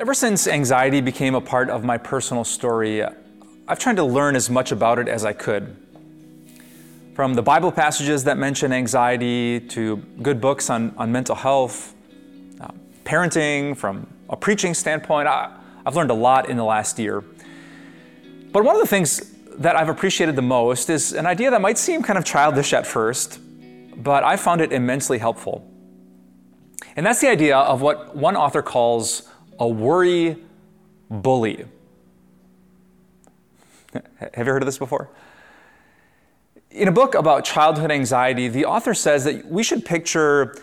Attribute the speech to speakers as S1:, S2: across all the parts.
S1: Ever since anxiety became a part of my personal story, I've tried to learn as much about it as I could. From the Bible passages that mention anxiety to good books on, on mental health, uh, parenting, from a preaching standpoint, I, I've learned a lot in the last year. But one of the things that I've appreciated the most is an idea that might seem kind of childish at first, but I found it immensely helpful. And that's the idea of what one author calls a worry bully. Have you heard of this before? In a book about childhood anxiety, the author says that we should picture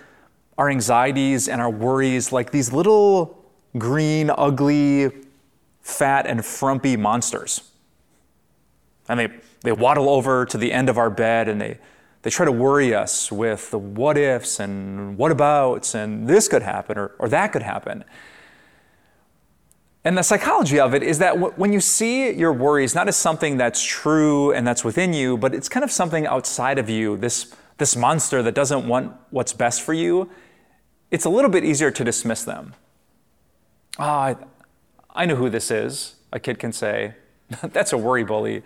S1: our anxieties and our worries like these little green, ugly, fat, and frumpy monsters. And they, they waddle over to the end of our bed and they, they try to worry us with the what ifs and what abouts and this could happen or, or that could happen. And the psychology of it is that w- when you see your worries not as something that's true and that's within you, but it's kind of something outside of you, this, this monster that doesn't want what's best for you, it's a little bit easier to dismiss them. Ah, oh, I, I know who this is, a kid can say. that's a worry bully.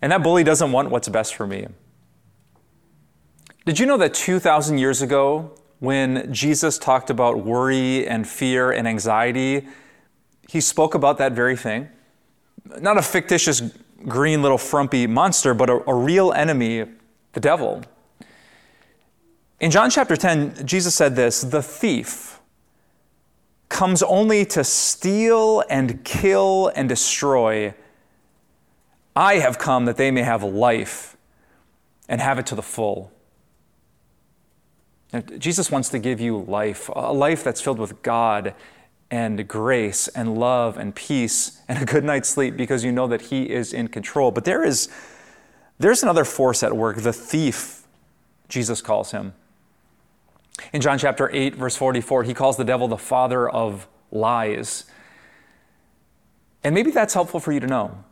S1: And that bully doesn't want what's best for me. Did you know that 2,000 years ago, when Jesus talked about worry and fear and anxiety, he spoke about that very thing. Not a fictitious green little frumpy monster, but a, a real enemy, the devil. In John chapter 10, Jesus said this The thief comes only to steal and kill and destroy. I have come that they may have life and have it to the full. Jesus wants to give you life, a life that's filled with God and grace and love and peace and a good night's sleep because you know that He is in control. But there is there's another force at work, the thief, Jesus calls him. In John chapter 8, verse 44, he calls the devil the father of lies. And maybe that's helpful for you to know.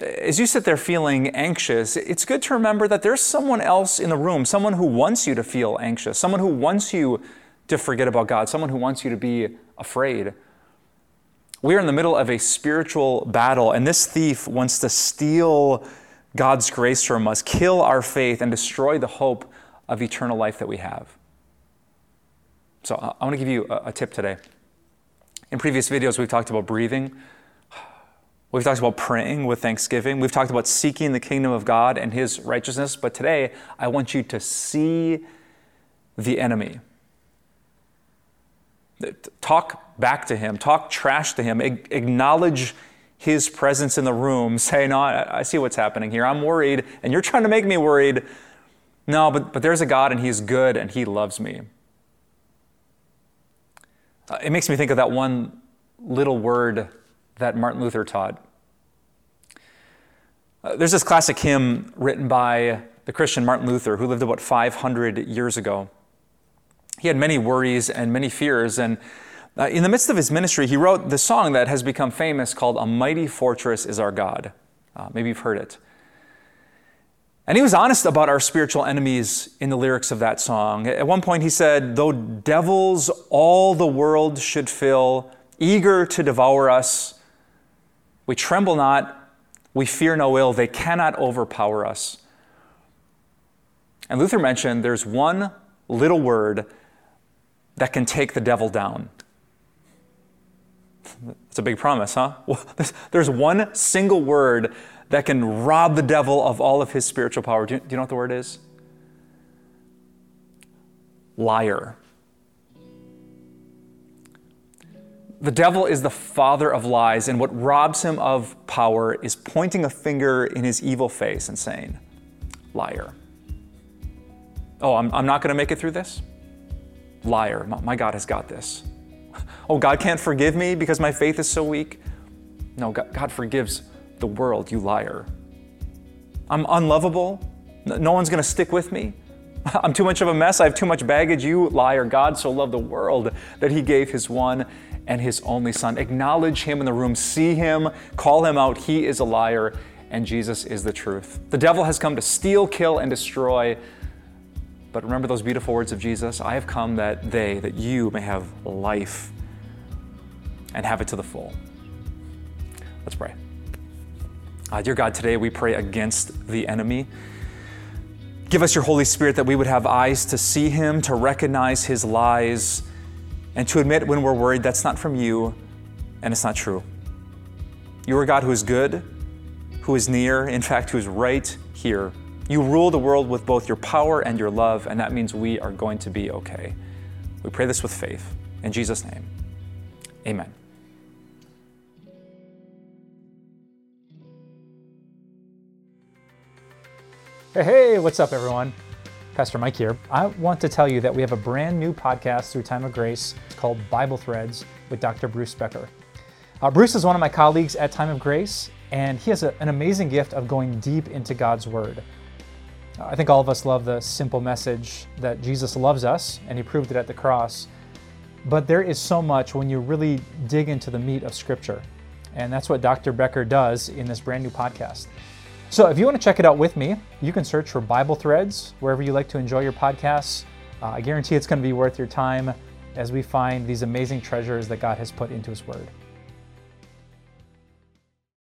S1: As you sit there feeling anxious, it's good to remember that there's someone else in the room, someone who wants you to feel anxious, someone who wants you to forget about God, someone who wants you to be afraid. We are in the middle of a spiritual battle, and this thief wants to steal God's grace from us, kill our faith, and destroy the hope of eternal life that we have. So, I want to give you a, tip today. In previous videos, we've talked about breathing. We've talked about praying with thanksgiving. We've talked about seeking the kingdom of God and his righteousness. But today, I want you to see the enemy. Talk back to him, talk trash to him, acknowledge his presence in the room. Say, No, I see what's happening here. I'm worried, and you're trying to make me worried. No, but, but there's a God, and he's good, and he loves me. Uh, it makes me think of that one little word that Martin Luther taught. Uh, there's this classic hymn written by the Christian Martin Luther, who lived about 500 years ago he had many worries and many fears. And uh, in the midst of his ministry, he wrote the song that has become famous called A Mighty Fortress is Our God. Uh, maybe you've heard it. And he was honest about our spiritual enemies in the lyrics of that song. At one point, he said, Though devils all the world should fill, eager to devour us, we tremble not, we fear no ill, they cannot overpower us. And Luther mentioned there's one little word that can take the devil down. It's a big promise, huh? There's one single word that can rob the devil of all of his spiritual power. Do you, do you know what the word is? Liar. The devil is the father of lies, and what robs him of power is pointing a finger in his evil face and saying, Liar. Oh, I'm, I'm not going to make it through this? Liar. My God has got this. Oh, God can't forgive me because my faith is so weak. No, God forgives the world, you liar. I'm unlovable. No one's going to stick with me. I'm too much of a mess. I have too much baggage. You liar. God so loved the world that he gave his one and his only son. Acknowledge him in the room. See him. Call him out. He is a liar and Jesus is the truth. The devil has come to steal, kill, and destroy. But remember those beautiful words of Jesus I have come that they, that you may have life and have it to the full. Let's pray. Uh, dear God, today we pray against the enemy. Give us your Holy Spirit that we would have eyes to see him, to recognize his lies, and to admit when we're worried that's not from you and it's not true. You are God who is good, who is near, in fact, who is right here. You rule the world with both your power and your love, and that means we are going to be okay. We pray this with faith. In Jesus' name, amen.
S2: Hey, hey, what's up, everyone? Pastor Mike here. I want to tell you that we have a brand new podcast through Time of Grace. It's called Bible Threads with Dr. Bruce Becker. Uh, Bruce is one of my colleagues at Time of Grace, and he has a, an amazing gift of going deep into God's Word. I think all of us love the simple message that Jesus loves us, and he proved it at the cross. But there is so much when you really dig into the meat of Scripture. And that's what Dr. Becker does in this brand new podcast. So if you want to check it out with me, you can search for Bible Threads wherever you like to enjoy your podcasts. Uh, I guarantee it's going to be worth your time as we find these amazing treasures that God has put into His Word.